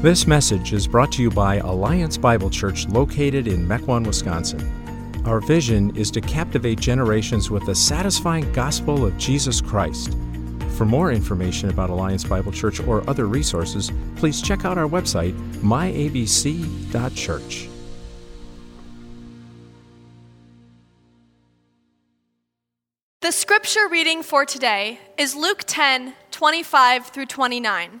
This message is brought to you by Alliance Bible Church located in Mequon, Wisconsin. Our vision is to captivate generations with the satisfying gospel of Jesus Christ. For more information about Alliance Bible Church or other resources, please check out our website, myabc.church. The scripture reading for today is Luke 10 25 through 29.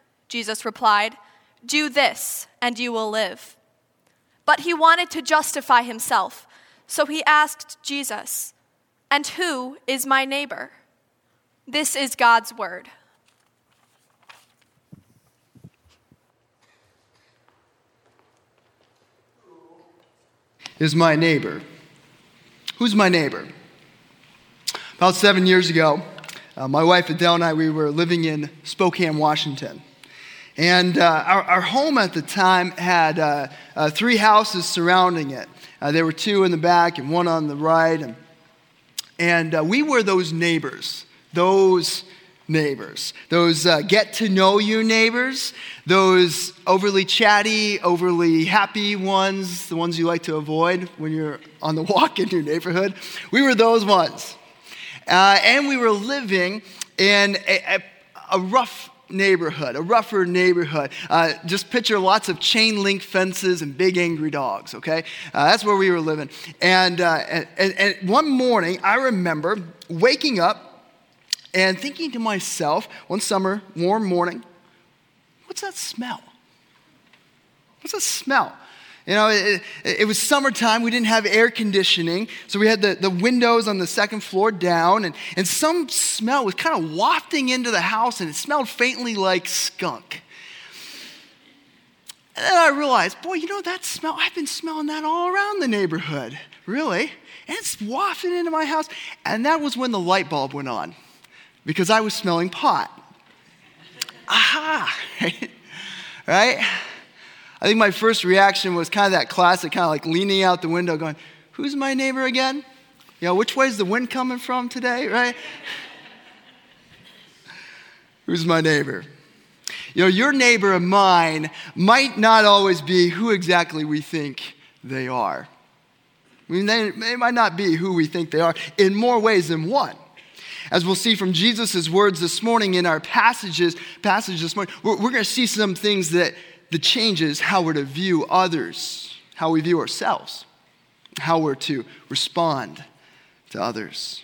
Jesus replied. Do this, and you will live. But he wanted to justify himself, so he asked Jesus, And who is my neighbor? This is God's word. Is my neighbor. Who's my neighbor? About seven years ago, uh, my wife Adele and I, we were living in Spokane, Washington. And uh, our, our, home at the time had uh, uh, three houses surrounding it. Uh, there were two in the back and one on the right. And, and uh, we were those neighbors, those neighbors, those uh, get to know you neighbors, those overly chatty, overly happy ones, the ones you like to avoid when you're on the walk in your neighborhood. We were those ones. and we were living in a, a, a rough neighborhood, a rougher neighborhood. Uh, just picture lots of chain link fences and big angry dogs, okay? Uh, that's where we were living. And, uh, and, and one morning, I remember waking up and thinking to myself, one summer, warm morning, what's that smell? What's that smell? You know, it, it, was summertime. We didn't have air conditioning. So we had the, the windows on the second floor down, and, and some smell was kind of wafting into the house, and it smelled faintly like skunk. And then I realized, boy, you know that smell? I've been smelling that all around the neighborhood, really. And it's wafting into my house. And that was when the light bulb went on, because I was smelling pot. Aha, right? right? I think my first reaction was kind of that classic, kind of like leaning out the window, going, Who's my neighbor again? You know, which way is the wind coming from today, right? Who's my neighbor? You know, your neighbor and mine might not always be who exactly we think they are. I mean, they, they might not be who we think they are in more ways than one. As we'll see from Jesus' words this morning in our passages, passage this morning, we're, we're going to see some things that that changes how we're to view others, how we view ourselves, how we're to respond to others.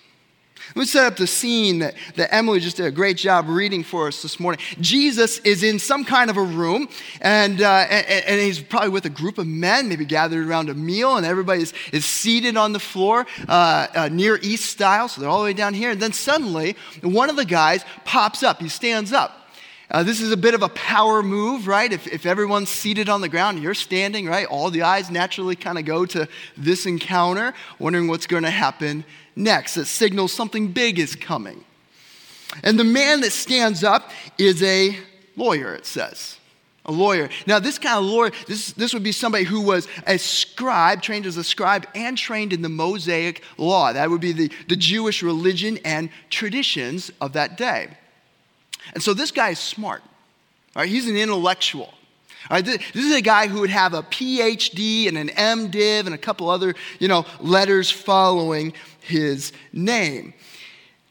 Let me set up the scene that, that Emily just did a great job reading for us this morning. Jesus is in some kind of a room, and, uh, and, and, he's probably with a group of men, maybe gathered around a meal, and everybody is, is seated on the floor, uh, uh, near East style, so they're all the way down here. And then suddenly, one of the guys pops up, he stands up. Uh, this is a bit of a power move, right? If, if everyone's seated on the ground, you're standing, right? All the eyes naturally kind of go to this encounter, wondering what's going to happen next. It signals something big is coming. And the man that stands up is a lawyer, it says. A lawyer. Now, this kind of lawyer, this, this would be somebody who was a scribe, trained as a scribe, and trained in the Mosaic law. That would be the, the Jewish religion and traditions of that day. And so this guy is smart. Right? He's an intellectual. Right, this is a guy who would have a PhD and an MDiv and a couple other, you know, letters following his name.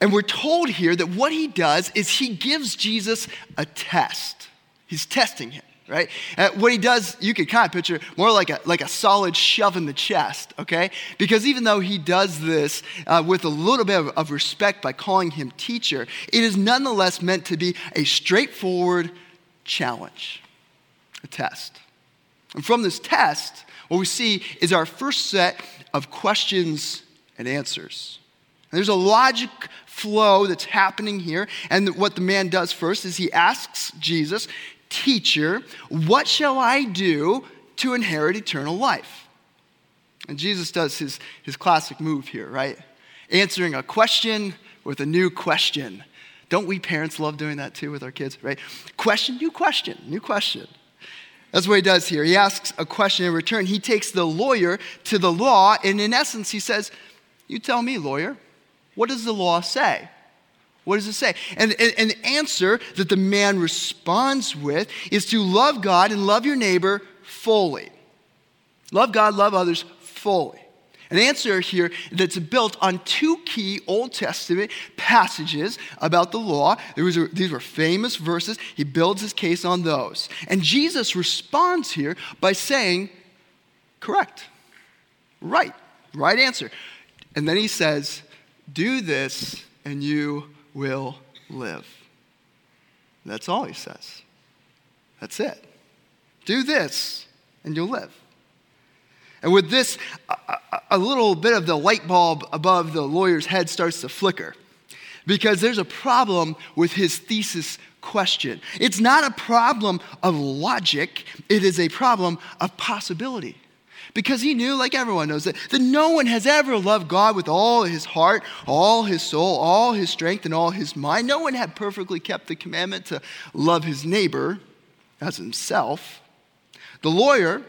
And we're told here that what he does is he gives Jesus a test. He's testing him right? Uh, what he does, you could kind of picture more like a, like a solid shove in the chest, okay? Because even though he does this uh, with a little bit of, of respect by calling him teacher, it is nonetheless meant to be a straightforward challenge, a test. And from this test, what we see is our first set of questions and answers. And there's a logic flow that's happening here. And what the man does first is he asks Jesus, Teacher, what shall I do to inherit eternal life? And Jesus does his, his classic move here, right? Answering a question with a new question. Don't we parents love doing that too with our kids, right? Question, new question, new question. That's what he does here. He asks a question in return. He takes the lawyer to the law, and in essence, he says, You tell me, lawyer, what does the law say? What does it say? And, and, the answer that the man responds with is to love God and love your neighbor fully. Love God, love others fully. An answer here that's built on two key Old Testament passages about the law. Was, these were famous verses. He builds his case on those. And Jesus responds here by saying, correct, right, right answer. And then he says, do this and you will live. That's all he says. That's it. Do this and you'll live. And with this, a, a, little bit of the light bulb above the lawyer's head starts to flicker because there's a problem with his thesis question. It's not a problem of logic, it is a problem of possibility. Because he knew, like everyone knows, that, that no one has ever loved God with all his heart, all his soul, all his strength, and all his mind. No one had perfectly kept the commandment to love his neighbor as himself. The lawyer,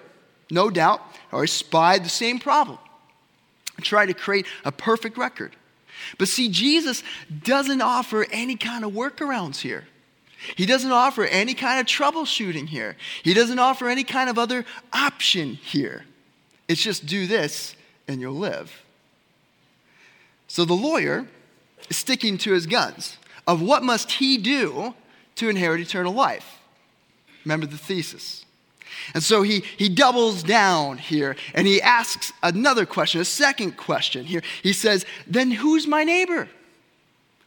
no doubt, or spied the same problem tried to create a perfect record. But see, Jesus doesn't offer any kind of workarounds here. He doesn't offer any kind of troubleshooting here. He doesn't offer any kind of other option here. It's just do this and you'll live. So the lawyer is sticking to his guns of what must he do to inherit eternal life. Remember the thesis. And so he, he doubles down here and he asks another question, a second question here. He says, Then who's my neighbor?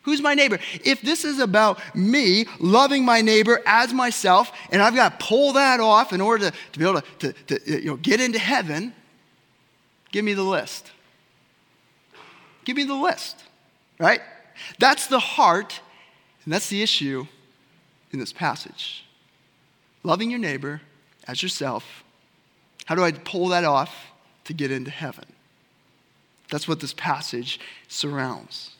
Who's my neighbor? If this is about me loving my neighbor as myself, and I've got to pull that off in order to, to be able to, to, to you know, get into heaven, give me the list. Give me the list, right? That's the heart, and that's the issue in this passage. Loving your neighbor as yourself. How do I pull that off to get into heaven? That's what this passage surrounds.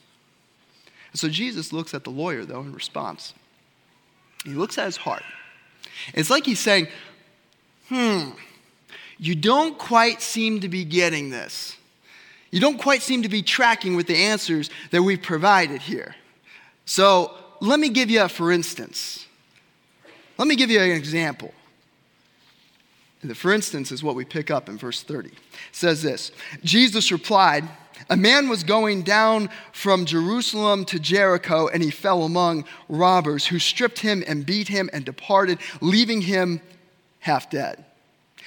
So Jesus looks at the lawyer, though, in response. He looks at his heart. It's like he's saying, hmm, you don't quite seem to be getting this. You don't quite seem to be tracking with the answers that we've provided here. So let me give you a for instance. Let me give you an example. And the for instance is what we pick up in verse 30. It says this Jesus replied, A man was going down from Jerusalem to Jericho, and he fell among robbers who stripped him and beat him and departed, leaving him half dead.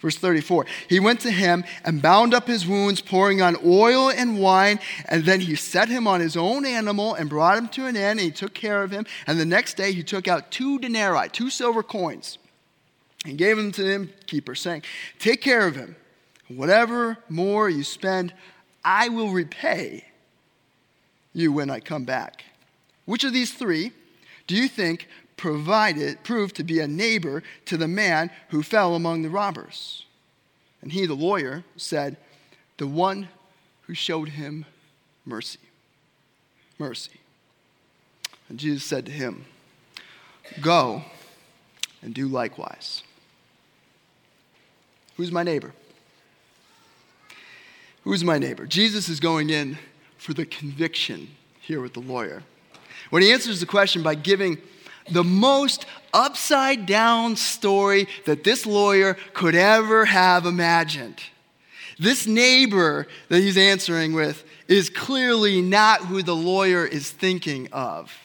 Verse 34 He went to him and bound up his wounds, pouring on oil and wine, and then he set him on his own animal and brought him to an inn, and he took care of him. And the next day he took out two denarii, two silver coins, and gave them to the innkeeper, saying, Take care of him. Whatever more you spend, I will repay you when I come back. Which of these three do you think provided, proved to be a neighbor to the man who fell among the robbers. And he, the lawyer, said, The one who showed him mercy. Mercy. And Jesus said to him, Go and do likewise. Who's my neighbor? Who's my neighbor? Jesus is going in for the conviction here with the lawyer. When he answers the question by giving the most upside down story that this lawyer could ever have imagined. This neighbor that he's answering with is clearly not who the lawyer is thinking of.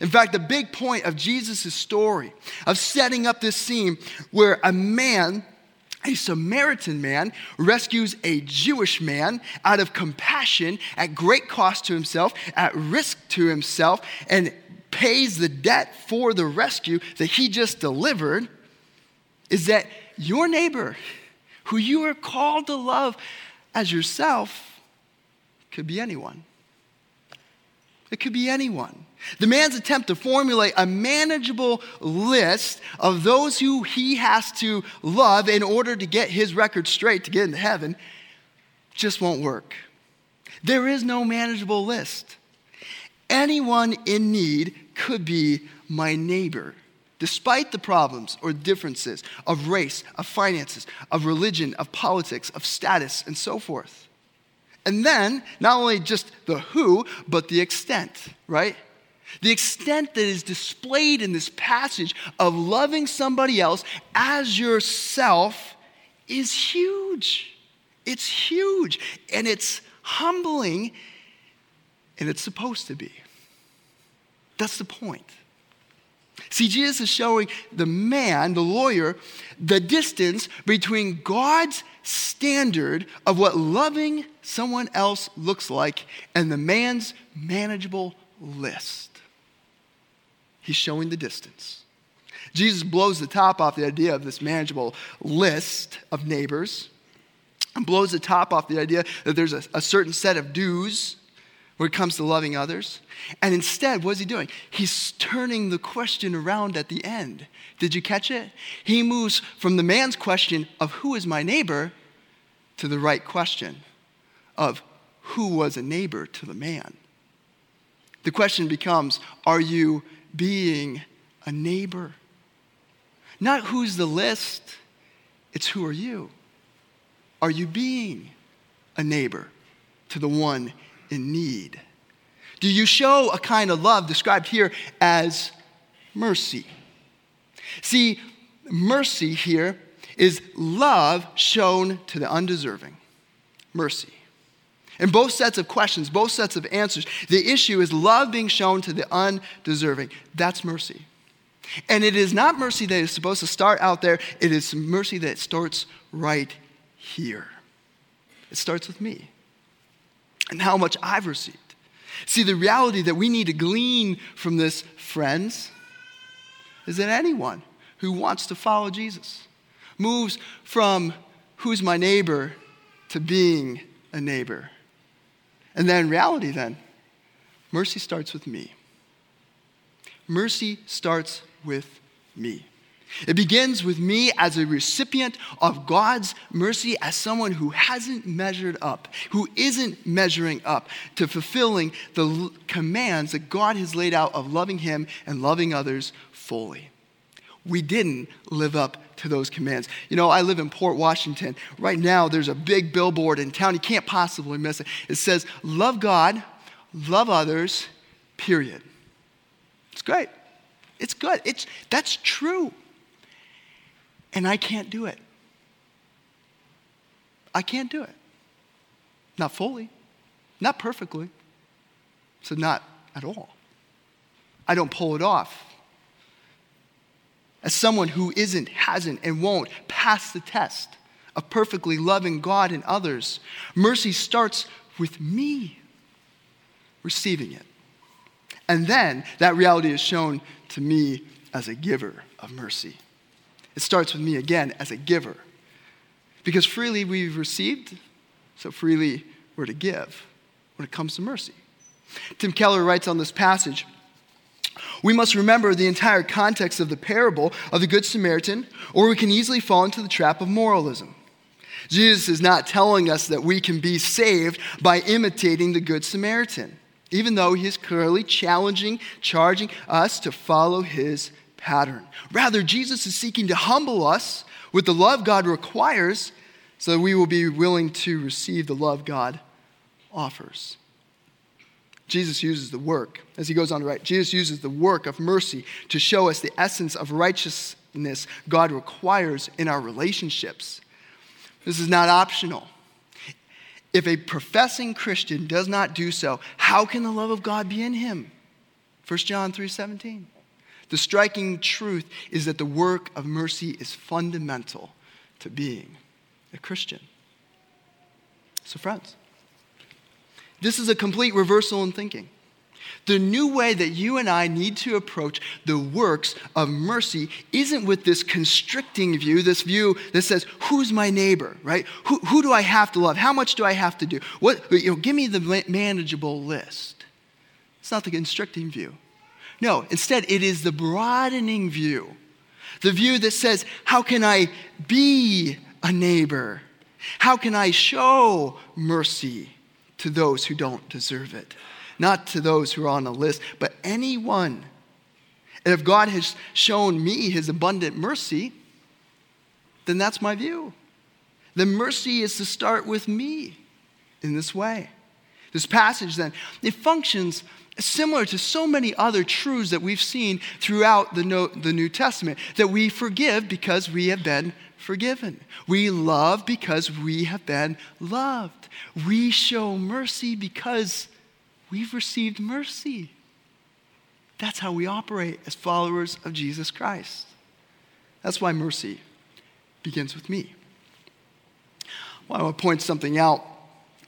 In fact, the big point of Jesus' story, of setting up this scene where a man a Samaritan man rescues a Jewish man out of compassion at great cost to himself, at risk to himself, and pays the debt for the rescue that he just delivered, is that your neighbor, who you are called to love as yourself, could be anyone. It could be anyone. The man's attempt to formulate a manageable list of those who he has to love in order to get his record straight to get into heaven just won't work. There is no manageable list. Anyone in need could be my neighbor, despite the problems or differences of race, of finances, of religion, of politics, of status, and so forth. And then, not only just the who, but the extent, right? The extent that is displayed in this passage of loving somebody else as yourself is huge. It's huge and it's humbling and it's supposed to be. That's the point. See, Jesus is showing the man, the lawyer, the distance between God's standard of what loving someone else looks like and the man's manageable list. He's showing the distance. Jesus blows the top off the idea of this manageable list of neighbors and blows the top off the idea that there's a, a certain set of dues when it comes to loving others. And instead, what is he doing? He's turning the question around at the end. Did you catch it? He moves from the man's question of who is my neighbor to the right question of who was a neighbor to the man. The question becomes are you being a neighbor. Not who's the list, it's who are you? Are you being a neighbor to the one in need? Do you show a kind of love described here as mercy? See, mercy here is love shown to the undeserving. Mercy. In both sets of questions, both sets of answers, the issue is love being shown to the undeserving. That's mercy. And it is not mercy that is supposed to start out there, it is mercy that starts right here. It starts with me and how much I've received. See, the reality that we need to glean from this, friends, is that anyone who wants to follow Jesus moves from who's my neighbor to being a neighbor. And then, reality, then, mercy starts with me. Mercy starts with me. It begins with me as a recipient of God's mercy, as someone who hasn't measured up, who isn't measuring up to fulfilling the commands that God has laid out of loving Him and loving others fully. We didn't live up to those commands. You know, I live in Port Washington. Right now, there's a big billboard in town. You can't possibly miss it. It says, Love God, love others, period. It's great. It's good. It's, that's true. And I can't do it. I can't do it. Not fully, not perfectly. So, not at all. I don't pull it off as someone who isn't, hasn't, and won't pass the test of perfectly loving God and others, mercy starts with me receiving it. And then that reality is shown to me as a giver of mercy. It starts with me again as a giver. Because freely we've received, so freely we're to give when it comes to mercy. Tim Keller writes on this passage we must remember the entire context of the parable of the Good Samaritan, or we can easily fall into the trap of moralism. Jesus is not telling us that we can be saved by imitating the Good Samaritan, even though he is clearly challenging, charging us to follow his pattern. Rather, Jesus is seeking to humble us with the love God requires so that we will be willing to receive the love God offers. Jesus uses the work, as he goes on to write, Jesus uses the work of mercy to show us the essence of righteousness God requires in our relationships. This is not optional. If a professing Christian does not do so, how can the love of God be in him? 1 John 3:17. The striking truth is that the work of mercy is fundamental to being a Christian. So, friends, this is a complete reversal in thinking. The new way that you and I need to approach the works of mercy isn't with this constricting view, this view that says, who's my neighbor, right? Who, who do I have to love? How much do I have to do? What, you know, give me the manageable list. It's not the constricting view. No, instead, it is the broadening view. The view that says, how can I be a neighbor? How can I show mercy to those who don't deserve it? not to those who are on the list, but anyone. And if God has shown me his abundant mercy, then that's my view. The mercy is to start with me in this way. This passage, then, it functions similar to so many other truths that we've seen throughout the, the New Testament that we forgive because we have been forgiven. We love because we have been loved. We show mercy because We've received mercy. That's how we operate as followers of Jesus Christ. That's why mercy begins with me. Well, I want to point something out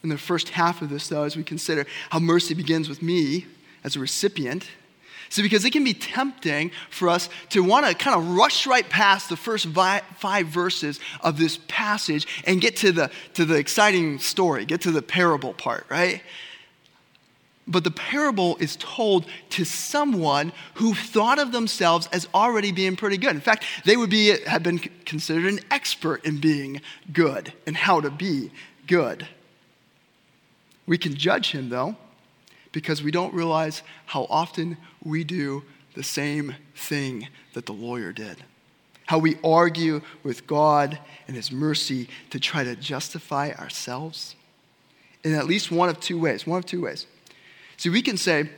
in the first half of this, though, as we consider how mercy begins with me as a recipient. So, because it can be tempting for us to want to kind of rush right past the first five verses of this passage and get to the, to the exciting story, get to the parable part, right? But the parable is told to someone who thought of themselves as already being pretty good. In fact, they would be, have been considered an expert in being good and how to be good. We can judge him, though, because we don't realize how often we do the same thing that the lawyer did. How we argue with God and His mercy to try to justify ourselves in at least one of two ways. One of two ways. See, we can say,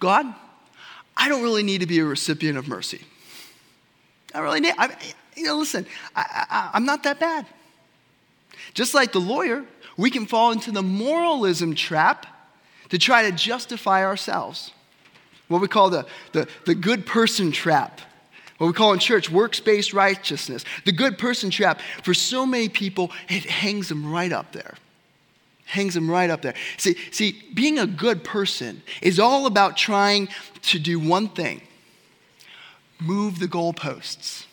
God, I don't really need to be a recipient of mercy. I really need, I, you know, listen, I, I, I'm not that bad. Just like the lawyer, we can fall into the moralism trap to try to justify ourselves. What we call the, the, the good person trap. What we call in church works based righteousness. The good person trap, for so many people, it hangs them right up there hangs them right up there. See, see, being a good person is all about trying to do one thing move the goalposts.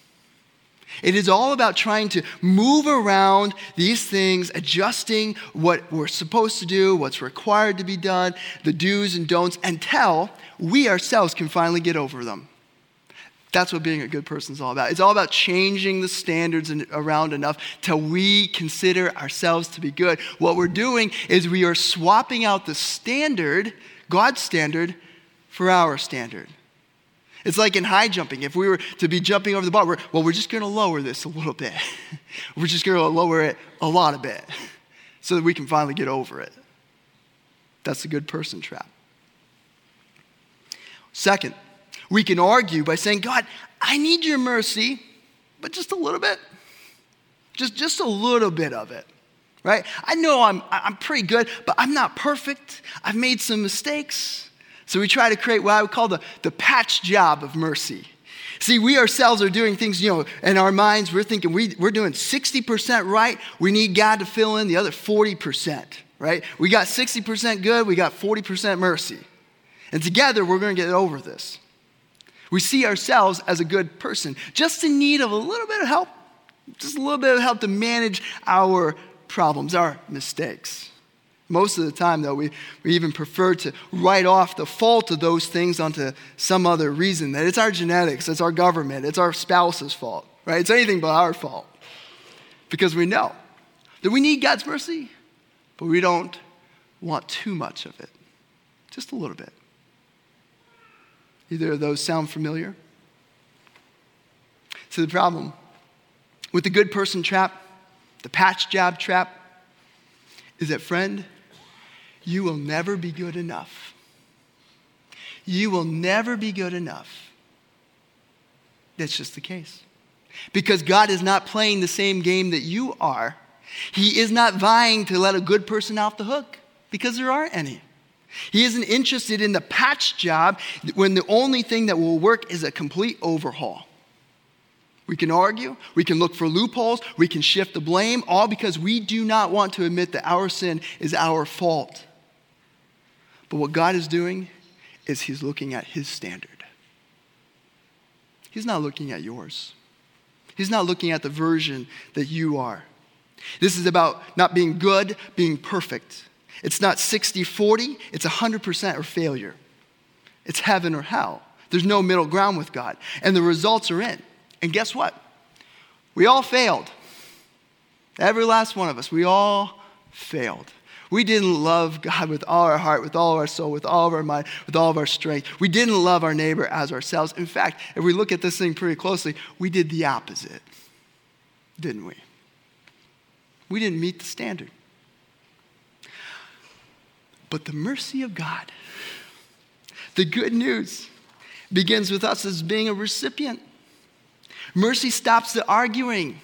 It is all about trying to move around these things, adjusting what we're supposed to do, what's required to be done, the do's and don'ts, until we ourselves can finally get over them. That's what being a good person is all about. It's all about changing the standards around enough till we consider ourselves to be good. What we're doing is we are swapping out the standard, God's standard, for our standard. It's like in high jumping. If we were to be jumping over the bar, we're, well, we're just going to lower this a little bit. we're just going to lower it a lot of bit so that we can finally get over it. That's the good person trap. Second, we can argue by saying, God, I need your mercy, but just a little bit. Just, just a little bit of it, right? I know I'm, I'm pretty good, but I'm not perfect. I've made some mistakes. So we try to create what I would call the, the patch job of mercy. See, we ourselves are doing things, you know, in our minds, we're thinking we, we're doing 60% right. We need God to fill in the other 40%, right? We got 60% good, we got 40% mercy. And together, we're going to get over this. We see ourselves as a good person, just in need of a little bit of help, just a little bit of help to manage our problems, our mistakes. Most of the time, though, we, we even prefer to write off the fault of those things onto some other reason that it's our genetics, it's our government, it's our spouse's fault, right? It's anything but our fault. Because we know that we need God's mercy, but we don't want too much of it, just a little bit. Either of those sound familiar? So, the problem with the good person trap, the patch job trap, is that, friend, you will never be good enough. You will never be good enough. That's just the case. Because God is not playing the same game that you are. He is not vying to let a good person off the hook because there aren't any. He isn't interested in the patch job when the only thing that will work is a complete overhaul. We can argue, we can look for loopholes, we can shift the blame, all because we do not want to admit that our sin is our fault. But what God is doing is He's looking at His standard. He's not looking at yours. He's not looking at the version that you are. This is about not being good, being perfect. It's not 60 40, it's 100% or failure. It's heaven or hell. There's no middle ground with God. And the results are in. And guess what? We all failed. Every last one of us, we all failed. We didn't love God with all our heart, with all of our soul, with all of our mind, with all of our strength. We didn't love our neighbor as ourselves. In fact, if we look at this thing pretty closely, we did the opposite, didn't we? We didn't meet the standard. But the mercy of God, the good news, begins with us as being a recipient. Mercy stops the arguing.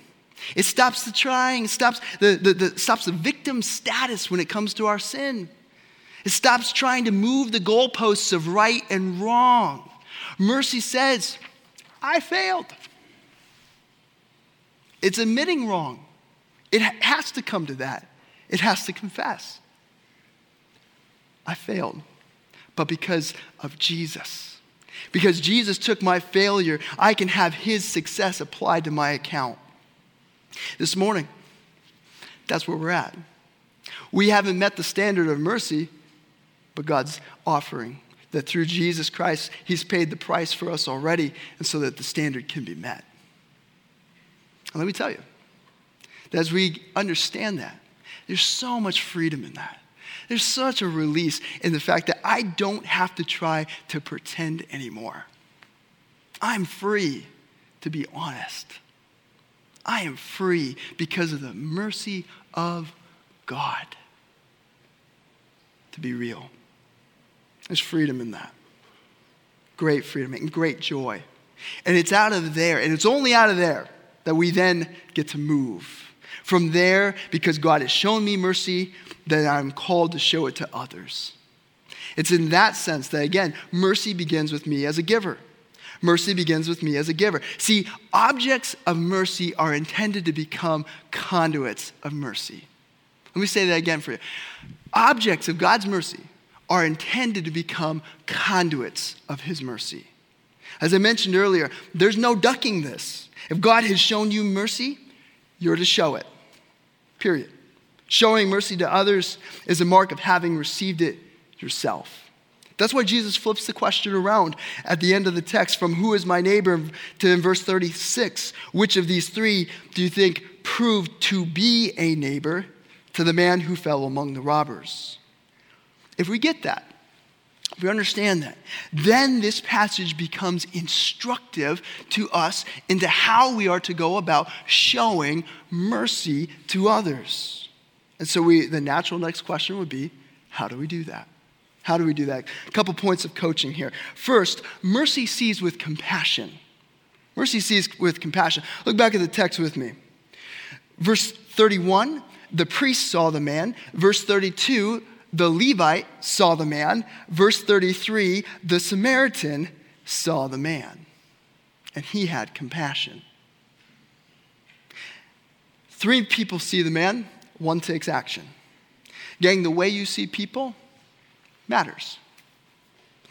It stops the trying, it stops the, the, the, stops the victim status when it comes to our sin. It stops trying to move the goalposts of right and wrong. Mercy says, I failed. It's admitting wrong. It has to come to that. It has to confess. I failed. But because of Jesus, because Jesus took my failure, I can have his success applied to my account. This morning, that's where we're at. We haven't met the standard of mercy, but God's offering that through Jesus Christ, He's paid the price for us already, and so that the standard can be met. And let me tell you, as we understand that, there's so much freedom in that. There's such a release in the fact that I don't have to try to pretend anymore. I'm free to be honest. I am free because of the mercy of God. To be real. There's freedom in that. Great freedom and great joy. And it's out of there, and it's only out of there that we then get to move. From there, because God has shown me mercy, that I'm called to show it to others. It's in that sense that, again, mercy begins with me as a giver. Mercy begins with me as a giver. See, objects of mercy are intended to become conduits of mercy. Let me say that again for you. Objects of God's mercy are intended to become conduits of His mercy. As I mentioned earlier, there's no ducking this. If God has shown you mercy, you're to show it. Period. Showing mercy to others is a mark of having received it yourself. That's why Jesus flips the question around at the end of the text from who is my neighbor to in verse 36. Which of these three do you think proved to be a neighbor to the man who fell among the robbers? If we get that, if we understand that, then this passage becomes instructive to us into how we are to go about showing mercy to others. And so we, the natural next question would be how do we do that? How do we do that? A couple points of coaching here. First, mercy sees with compassion. Mercy sees with compassion. Look back at the text with me. Verse 31, the priest saw the man. Verse 32, the Levite saw the man. Verse 33, the Samaritan saw the man. And he had compassion. Three people see the man, one takes action. Gang, the way you see people matters.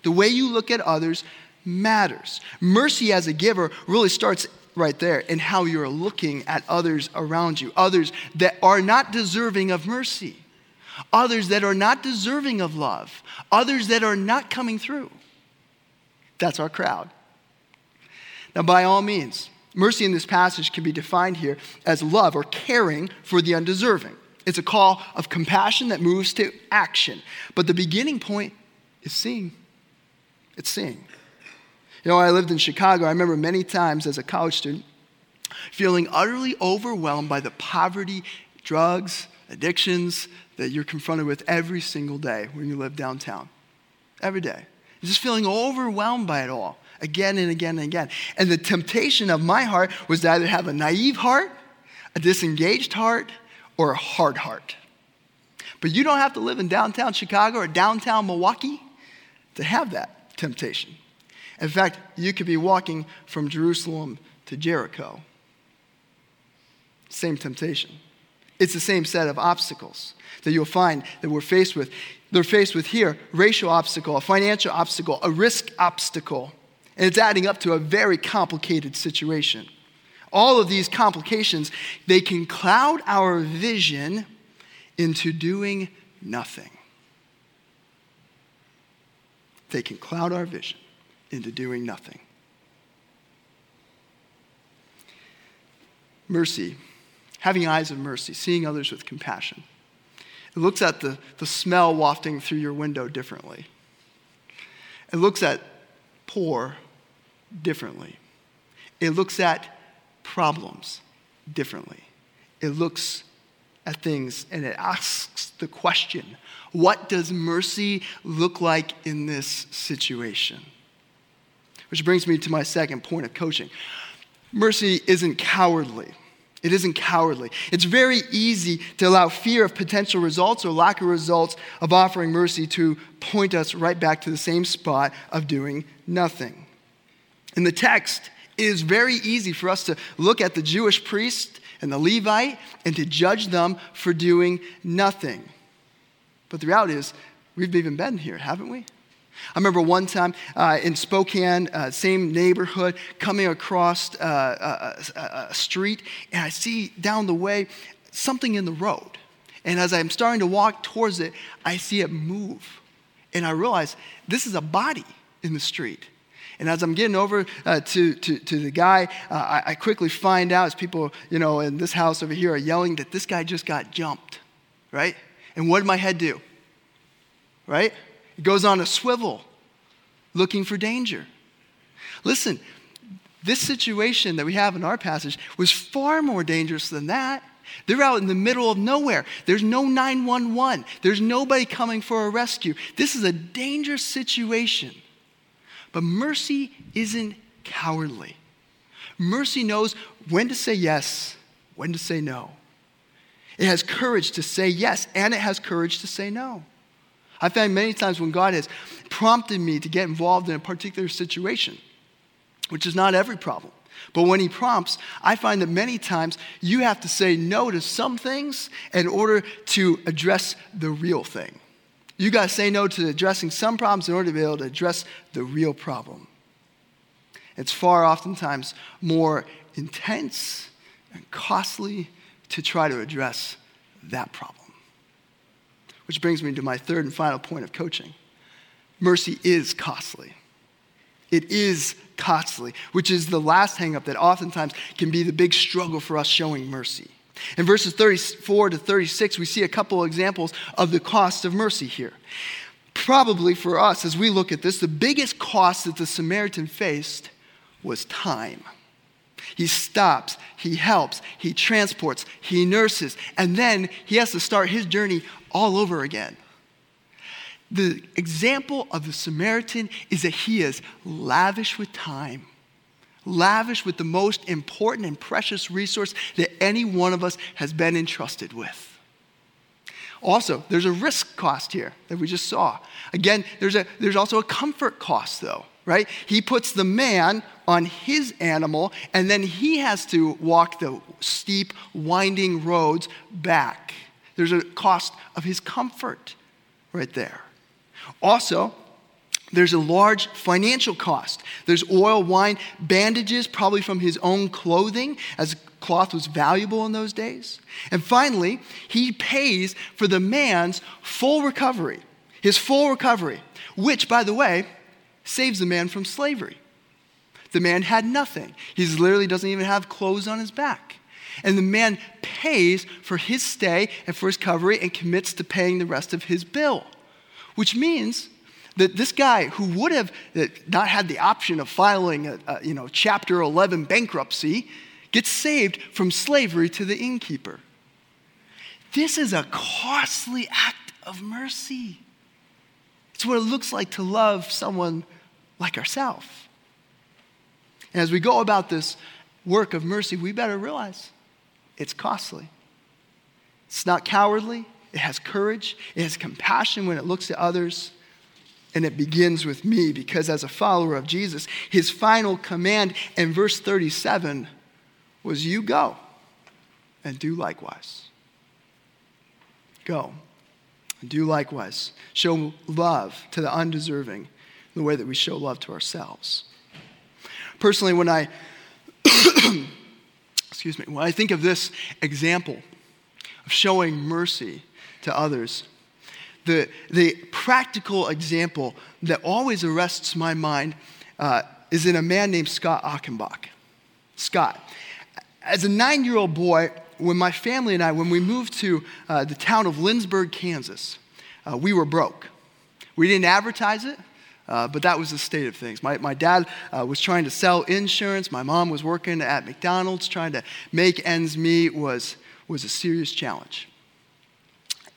The way you look at others matters. Mercy as a giver really starts right there in how you're looking at others around you, others that are not deserving of mercy, others that are not deserving of love, others that are not coming through. That's our crowd. Now, by all means, mercy in this passage can be defined here as love or caring for the undeserving. It's a call of compassion that moves to action. But the beginning point is seeing. It's seeing. You know, I lived in Chicago. I remember many times as a college student feeling utterly overwhelmed by the poverty, drugs, addictions that you're confronted with every single day when you live downtown. Every day. Just feeling overwhelmed by it all again and again and again. And the temptation of my heart was to either have a naive heart, a disengaged heart, or a hard heart. But you don't have to live in downtown Chicago or downtown Milwaukee to have that temptation. In fact, you could be walking from Jerusalem to Jericho. Same temptation. It's the same set of obstacles that you'll find that we're faced with. They're faced with here racial obstacle, a financial obstacle, a risk obstacle. And it's adding up to a very complicated situation. All of these complications, they can cloud our vision into doing nothing. They can cloud our vision into doing nothing. Mercy, having eyes of mercy, seeing others with compassion. It looks at the, the smell wafting through your window differently. It looks at poor differently. It looks at problems differently. It looks at things and it asks the question what does mercy look like in this situation? Which brings me to my second point of coaching. Mercy isn't cowardly. It isn't cowardly. It's very easy to allow fear of potential results or lack of results of offering mercy to point us right back to the same spot of doing nothing. In the text, it is very easy for us to look at the Jewish priest and the Levite and to judge them for doing nothing. But the reality is, we've even been here, haven't we? I remember one time uh, in Spokane, uh, same neighborhood, coming across uh, a, a, a street, and I see down the way something in the road. And as I'm starting to walk towards it, I see it move. And I realize this is a body in the street. And as I'm getting over uh, to, to, to, the guy, uh, I, I, quickly find out as people, you know, in this house over here are yelling that this guy just got jumped, right? And what did my head do? Right? It goes on a swivel, looking for danger. Listen, this situation that we have in our passage was far more dangerous than that. They're out in the middle of nowhere. There's no 911. There's nobody coming for a rescue. This is a dangerous situation. But mercy isn't cowardly. Mercy knows when to say yes, when to say no. It has courage to say yes, and it has courage to say no. I find many times when God has prompted me to get involved in a particular situation, which is not every problem, but when He prompts, I find that many times you have to say no to some things in order to address the real thing. You got to say no to addressing some problems in order to be able to address the real problem. It's far oftentimes more intense and costly to try to address that problem. Which brings me to my third and final point of coaching mercy is costly. It is costly, which is the last hangup that oftentimes can be the big struggle for us showing mercy. In verses 34 to 36, we see a couple examples of the cost of mercy here. Probably for us, as we look at this, the biggest cost that the Samaritan faced was time. He stops, he helps, he transports, he nurses, and then he has to start his journey all over again. The example of the Samaritan is that he is lavish with time, lavish with the most important and precious resource that any one of us has been entrusted with. Also, there's a risk cost here that we just saw. Again, there's, a, there's also a comfort cost, though, right? He puts the man on his animal, and then he has to walk the steep, winding roads back. There's a cost of his comfort right there. Also, there's a large financial cost. There's oil, wine, bandages, probably from his own clothing, as cloth was valuable in those days. And finally, he pays for the man's full recovery, his full recovery, which, by the way, saves the man from slavery. The man had nothing. He literally doesn't even have clothes on his back. And the man pays for his stay and for his recovery and commits to paying the rest of his bill, which means that this guy who would have uh, not had the option of filing a, a you know, Chapter 11 bankruptcy gets saved from slavery to the innkeeper. This is a costly act of mercy. It's what it looks like to love someone like ourselves. And as we go about this work of mercy, we better realize it's costly. It's not cowardly, it has courage, it has compassion when it looks at others, and it begins with me because as a follower of Jesus, his final command in verse 37 was you go and do likewise. Go and do likewise. Show love to the undeserving the way that we show love to ourselves. Personally, when I excuse me, when I think of this example of showing mercy to others, the, the practical example that always arrests my mind uh, is in a man named Scott Achenbach. Scott. As a nine year old boy, when my family and I, when we moved to uh, the town of Lindsborg, Kansas, uh, we were broke. We didn't advertise it, uh, but that was the state of things. My, my dad uh, was trying to sell insurance. My mom was working at McDonald's, trying to make ends meet was, was a serious challenge.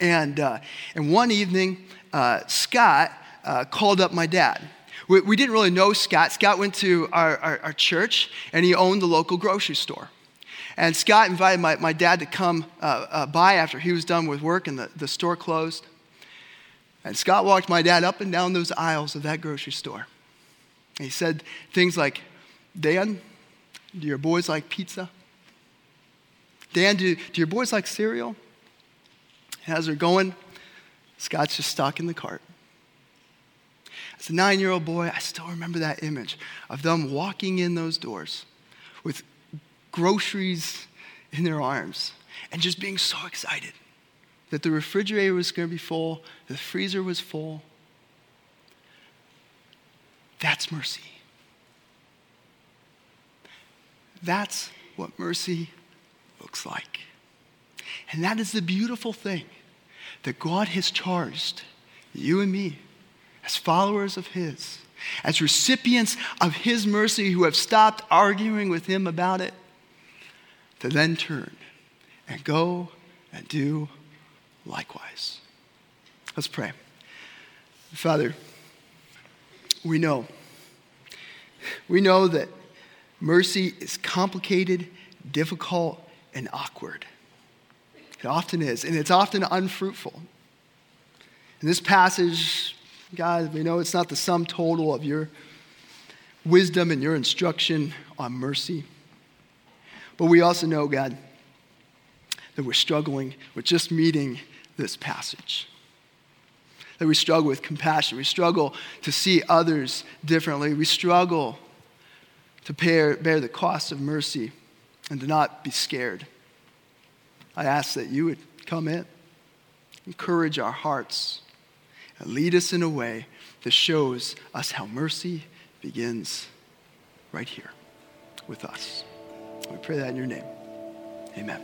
And, uh, and one evening, uh, Scott uh, called up my dad. We, we, didn't really know Scott. Scott went to our, our, our, church, and he owned the local grocery store. And Scott invited my, my dad to come uh, by after he was done with work and the, the store closed. And Scott walked my dad up and down those aisles of that grocery store. And he said things like, Dan, do your boys like pizza? Dan, do, do your boys like cereal? As they're going, Scott's just stuck in the cart. As a nine year old boy, I still remember that image of them walking in those doors with groceries in their arms and just being so excited that the refrigerator was going to be full, the freezer was full. That's mercy. That's what mercy looks like. And that is the beautiful thing that God has charged you and me as followers of His, as recipients of His mercy who have stopped arguing with Him about it, to then turn and go and do likewise. Let's pray. Father, we know. We know that mercy is complicated, difficult, and awkward. It often is, and it's often unfruitful. In this passage, God, we know it's not the sum total of your wisdom and your instruction on mercy. But we also know, God, that we're struggling with just meeting this passage. That we struggle with compassion. We struggle to see others differently. We struggle to bear, bear the cost of mercy and to not be scared. I ask that you would come in, encourage our hearts, and lead us in a way that shows us how mercy begins right here with us. We pray that in your name. Amen.